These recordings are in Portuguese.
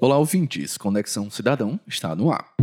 Olá, ouvintes. Conexão Cidadão está no ar.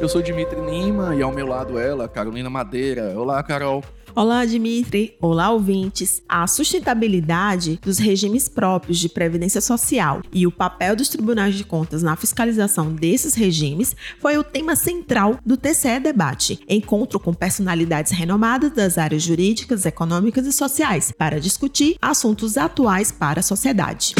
Eu sou Dimitri Lima e ao meu lado ela, Carolina Madeira. Olá, Carol. Olá, Dimitri. Olá, ouvintes. A sustentabilidade dos regimes próprios de previdência social e o papel dos tribunais de contas na fiscalização desses regimes foi o tema central do TCE Debate, encontro com personalidades renomadas das áreas jurídicas, econômicas e sociais para discutir assuntos atuais para a sociedade.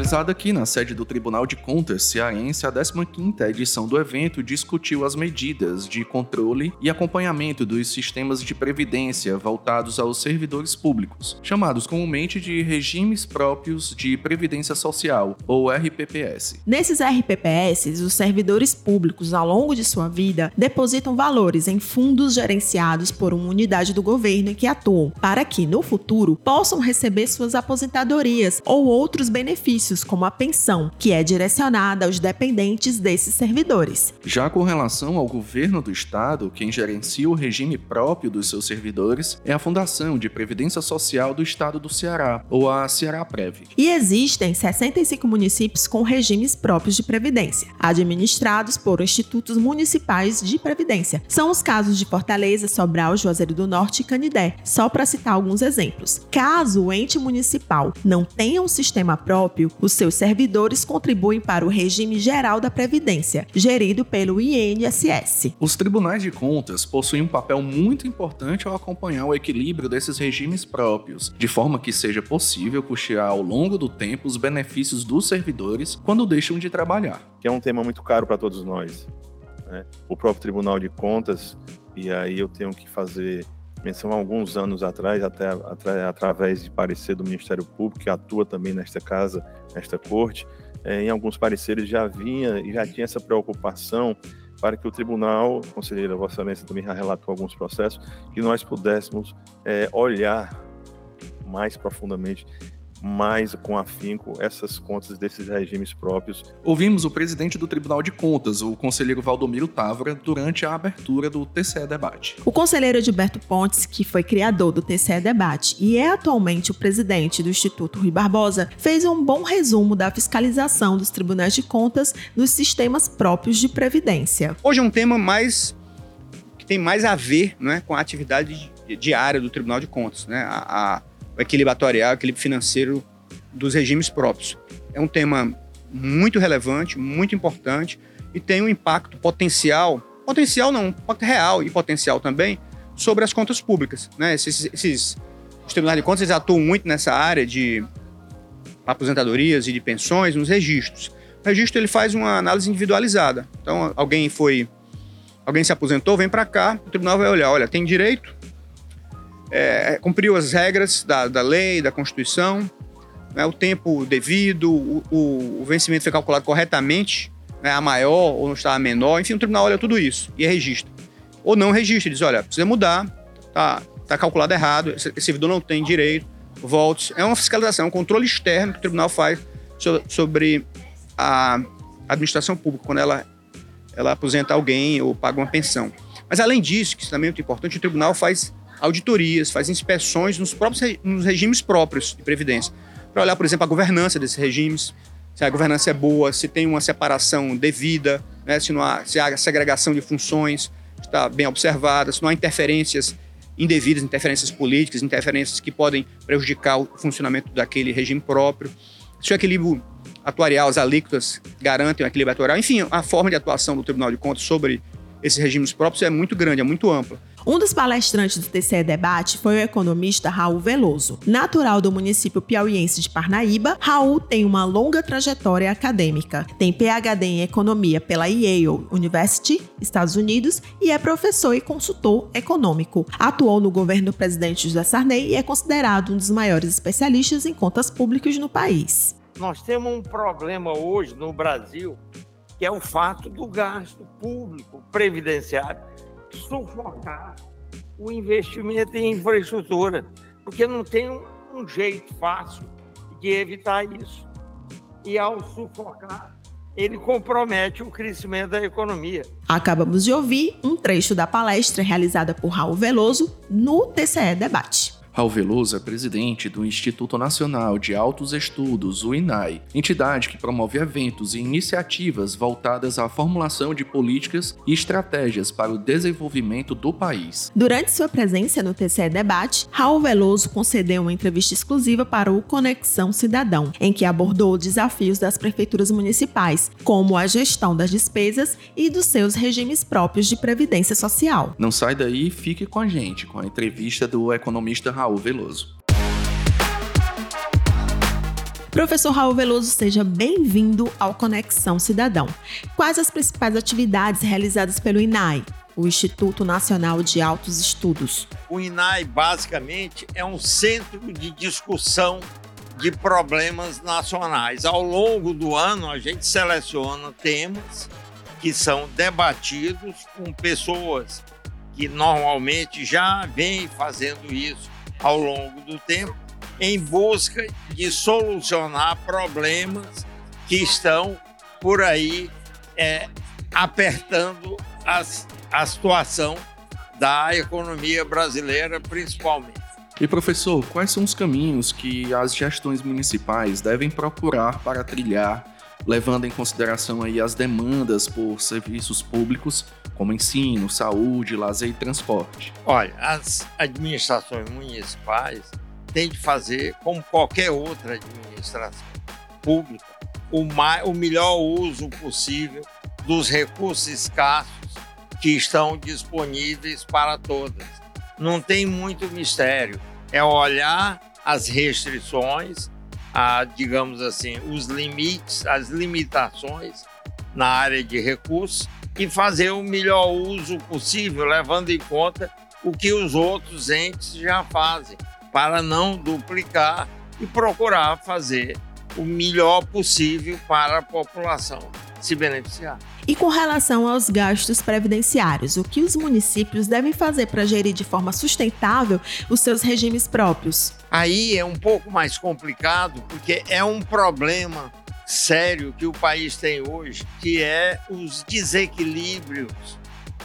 Realizada aqui na sede do Tribunal de Contas Cearense, a 15ª edição do evento discutiu as medidas de controle e acompanhamento dos sistemas de previdência voltados aos servidores públicos, chamados comumente de regimes próprios de previdência social, ou RPPS. Nesses RPPS, os servidores públicos, ao longo de sua vida, depositam valores em fundos gerenciados por uma unidade do governo que atuam, para que, no futuro, possam receber suas aposentadorias ou outros benefícios benefícios, como a pensão, que é direcionada aos dependentes desses servidores. Já com relação ao governo do estado, quem gerencia o regime próprio dos seus servidores é a Fundação de Previdência Social do Estado do Ceará, ou a Ceará Prev. E existem 65 municípios com regimes próprios de previdência, administrados por institutos municipais de previdência. São os casos de Fortaleza, Sobral, Juazeiro do Norte e Canidé, só para citar alguns exemplos. Caso o ente municipal não tenha um sistema próprio, os seus servidores contribuem para o regime geral da Previdência, gerido pelo INSS. Os tribunais de contas possuem um papel muito importante ao acompanhar o equilíbrio desses regimes próprios, de forma que seja possível custear ao longo do tempo os benefícios dos servidores quando deixam de trabalhar. Que é um tema muito caro para todos nós. Né? O próprio Tribunal de Contas, e aí eu tenho que fazer menção alguns anos atrás, até através de parecer do Ministério Público, que atua também nesta casa, nesta corte, é, em alguns pareceres já vinha e já tinha essa preocupação para que o tribunal, conselheira Vossa Excelência também já relatou alguns processos, que nós pudéssemos é, olhar mais profundamente mais com afinco essas contas desses regimes próprios. Ouvimos o presidente do Tribunal de Contas, o conselheiro Valdomiro Távora, durante a abertura do TCE Debate. O conselheiro Edilberto Pontes, que foi criador do TCE Debate e é atualmente o presidente do Instituto Rui Barbosa, fez um bom resumo da fiscalização dos tribunais de contas nos sistemas próprios de previdência. Hoje é um tema mais que tem mais a ver né, com a atividade diária do Tribunal de Contas, né? A, a o equilíbrio financeiro dos regimes próprios. É um tema muito relevante, muito importante e tem um impacto potencial, potencial não, real e potencial também, sobre as contas públicas. Né? Esses, esses, os tribunais de contas eles atuam muito nessa área de aposentadorias e de pensões, nos registros. O registro ele faz uma análise individualizada. Então, alguém foi, alguém se aposentou, vem para cá, o tribunal vai olhar, olha, tem direito, é, cumpriu as regras da, da lei, da Constituição, né, o tempo devido, o, o, o, vencimento foi calculado corretamente, né, a maior ou não está a menor, enfim, o tribunal olha tudo isso e registra. Ou não registra, diz, olha, precisa mudar, tá, tá calculado errado, esse, servidor não tem direito, volte. É uma fiscalização, é um controle externo que o tribunal faz sobre a administração pública, quando ela, ela aposenta alguém ou paga uma pensão. Mas além disso, que isso também é muito importante, o tribunal faz auditorias, faz inspeções nos próprios nos regimes próprios de previdência, para olhar, por exemplo, a governança desses regimes, se a governança é boa, se tem uma separação devida, né, se não há, se há segregação de funções está bem observada, se não há interferências indevidas, interferências políticas, interferências que podem prejudicar o funcionamento daquele regime próprio, se o equilíbrio atuarial, as alíquotas garantem o equilíbrio atuarial, enfim, a forma de atuação do Tribunal de Contas sobre esses regimes próprios é muito grande, é muito ampla. Um dos palestrantes do TCE Debate foi o economista Raul Veloso. Natural do município piauiense de Parnaíba, Raul tem uma longa trajetória acadêmica. Tem PhD em Economia pela Yale University, Estados Unidos, e é professor e consultor econômico. Atuou no governo do presidente José Sarney e é considerado um dos maiores especialistas em contas públicas no país. Nós temos um problema hoje no Brasil que é o fato do gasto público previdenciário sufocar o investimento em infraestrutura, porque não tem um, um jeito fácil de evitar isso. E ao sufocar, ele compromete o crescimento da economia. Acabamos de ouvir um trecho da palestra realizada por Raul Veloso no TCE Debate. Raul Veloso é presidente do Instituto Nacional de Altos Estudos, o INAI, entidade que promove eventos e iniciativas voltadas à formulação de políticas e estratégias para o desenvolvimento do país. Durante sua presença no TCE Debate, Raul Veloso concedeu uma entrevista exclusiva para o Conexão Cidadão, em que abordou desafios das prefeituras municipais, como a gestão das despesas e dos seus regimes próprios de previdência social. Não sai daí e fique com a gente, com a entrevista do economista Raul Veloso. Professor Raul Veloso, seja bem-vindo ao Conexão Cidadão. Quais as principais atividades realizadas pelo INAI, o Instituto Nacional de Altos Estudos? O INAI, basicamente, é um centro de discussão de problemas nacionais. Ao longo do ano, a gente seleciona temas que são debatidos com pessoas que normalmente já vêm fazendo isso ao longo do tempo em busca de solucionar problemas que estão por aí é, apertando as, a situação da economia brasileira, principalmente. E professor, quais são os caminhos que as gestões municipais devem procurar para trilhar, levando em consideração aí as demandas por serviços públicos como ensino, saúde, lazer e transporte? Olha, as administrações municipais têm de fazer, como qualquer outra administração pública, o, mais, o melhor uso possível dos recursos escassos que estão disponíveis para todas. Não tem muito mistério. É olhar as restrições, a, digamos assim, os limites, as limitações na área de recursos e fazer o melhor uso possível, levando em conta o que os outros entes já fazem, para não duplicar e procurar fazer o melhor possível para a população se beneficiar. E com relação aos gastos previdenciários, o que os municípios devem fazer para gerir de forma sustentável os seus regimes próprios? Aí é um pouco mais complicado, porque é um problema sério que o país tem hoje, que é os desequilíbrios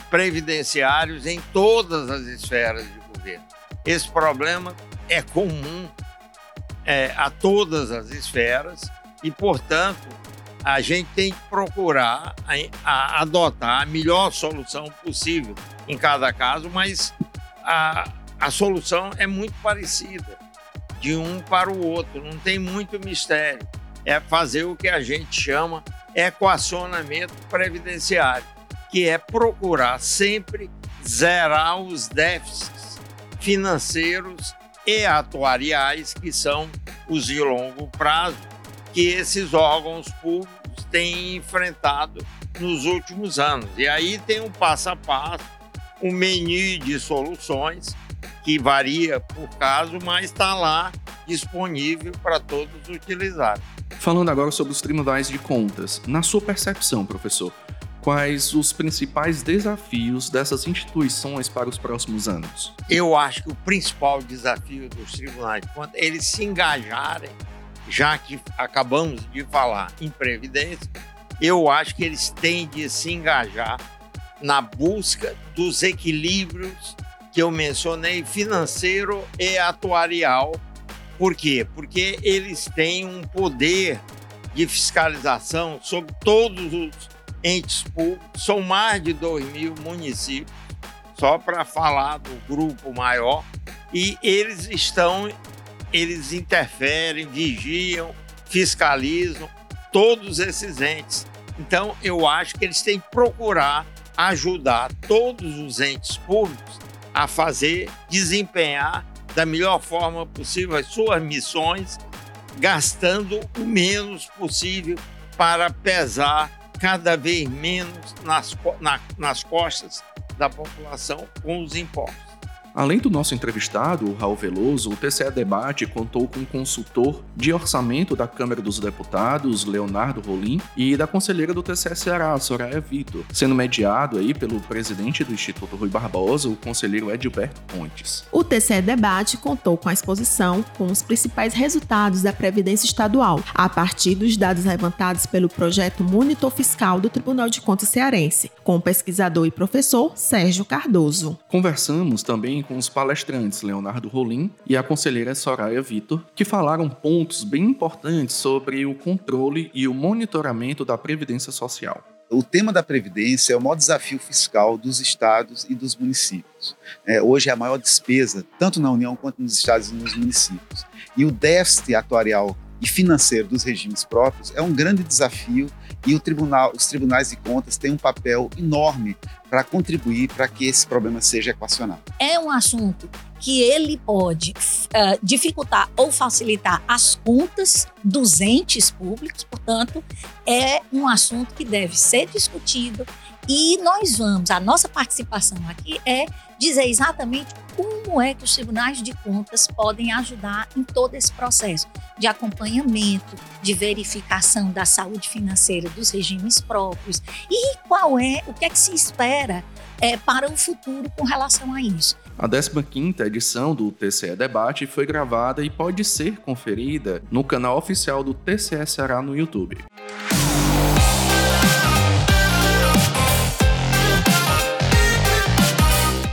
previdenciários em todas as esferas de governo. Esse problema é comum é, a todas as esferas e, portanto, a gente tem que procurar a, a adotar a melhor solução possível em cada caso, mas a, a solução é muito parecida de um para o outro, não tem muito mistério. É fazer o que a gente chama equacionamento previdenciário, que é procurar sempre zerar os déficits financeiros e atuariais, que são os de longo prazo, que esses órgãos públicos têm enfrentado nos últimos anos. E aí tem um passo a passo, um menu de soluções que varia por caso, mas está lá disponível para todos utilizarem. Falando agora sobre os tribunais de contas, na sua percepção, professor, quais os principais desafios dessas instituições para os próximos anos? Eu acho que o principal desafio dos tribunais de contas é eles se engajarem, já que acabamos de falar em previdência, eu acho que eles têm de se engajar na busca dos equilíbrios que eu mencionei, financeiro e atuarial, por quê? Porque eles têm um poder de fiscalização sobre todos os entes públicos, são mais de 2 mil municípios, só para falar do grupo maior, e eles estão, eles interferem, vigiam, fiscalizam todos esses entes. Então, eu acho que eles têm que procurar ajudar todos os entes públicos a fazer, desempenhar da melhor forma possível as suas missões, gastando o menos possível para pesar cada vez menos nas, na, nas costas da população com os impostos. Além do nosso entrevistado, o Raul Veloso, o TCE Debate contou com um consultor de orçamento da Câmara dos Deputados, Leonardo Rolim, e da conselheira do TCE Ceará, Soraya Vitor, sendo mediado aí pelo presidente do Instituto Rui Barbosa, o conselheiro Edilberto Pontes. O TCE Debate contou com a exposição com os principais resultados da Previdência Estadual, a partir dos dados levantados pelo projeto Monitor Fiscal do Tribunal de Contas Cearense, com o pesquisador e professor Sérgio Cardoso. Conversamos também com os palestrantes Leonardo Rolim e a conselheira Soraya Vitor, que falaram pontos bem importantes sobre o controle e o monitoramento da Previdência Social. O tema da Previdência é o maior desafio fiscal dos estados e dos municípios. É, hoje é a maior despesa, tanto na União quanto nos estados e nos municípios. E o déficit atuarial e financeiro dos regimes próprios é um grande desafio e tribunal, os tribunais de contas têm um papel enorme para contribuir para que esse problema seja equacionado. É um assunto que ele pode uh, dificultar ou facilitar as contas dos entes públicos, portanto, é um assunto que deve ser discutido e nós vamos, a nossa participação aqui é dizer exatamente como é que os tribunais de contas podem ajudar em todo esse processo de acompanhamento, de verificação da saúde financeira dos regimes próprios e qual é, o que é que se espera é, para o futuro com relação a isso. A 15ª edição do TCE Debate foi gravada e pode ser conferida no canal oficial do TCE Ceará no YouTube.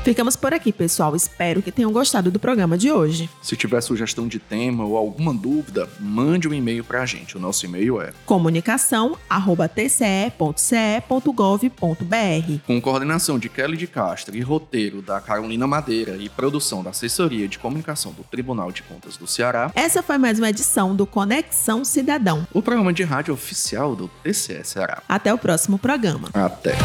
Ficamos por aqui, pessoal. Espero que tenham gostado do programa de hoje. Se tiver sugestão de tema ou alguma dúvida, mande um e-mail para a gente. O nosso e-mail é comunicação@tce.ce.gov.br. Com coordenação de Kelly de Castro e roteiro da Carolina Madeira e produção da Assessoria de Comunicação do Tribunal de Contas do Ceará. Essa foi mais uma edição do Conexão Cidadão, o programa de rádio oficial do TCE Ceará. Até o próximo programa. Até.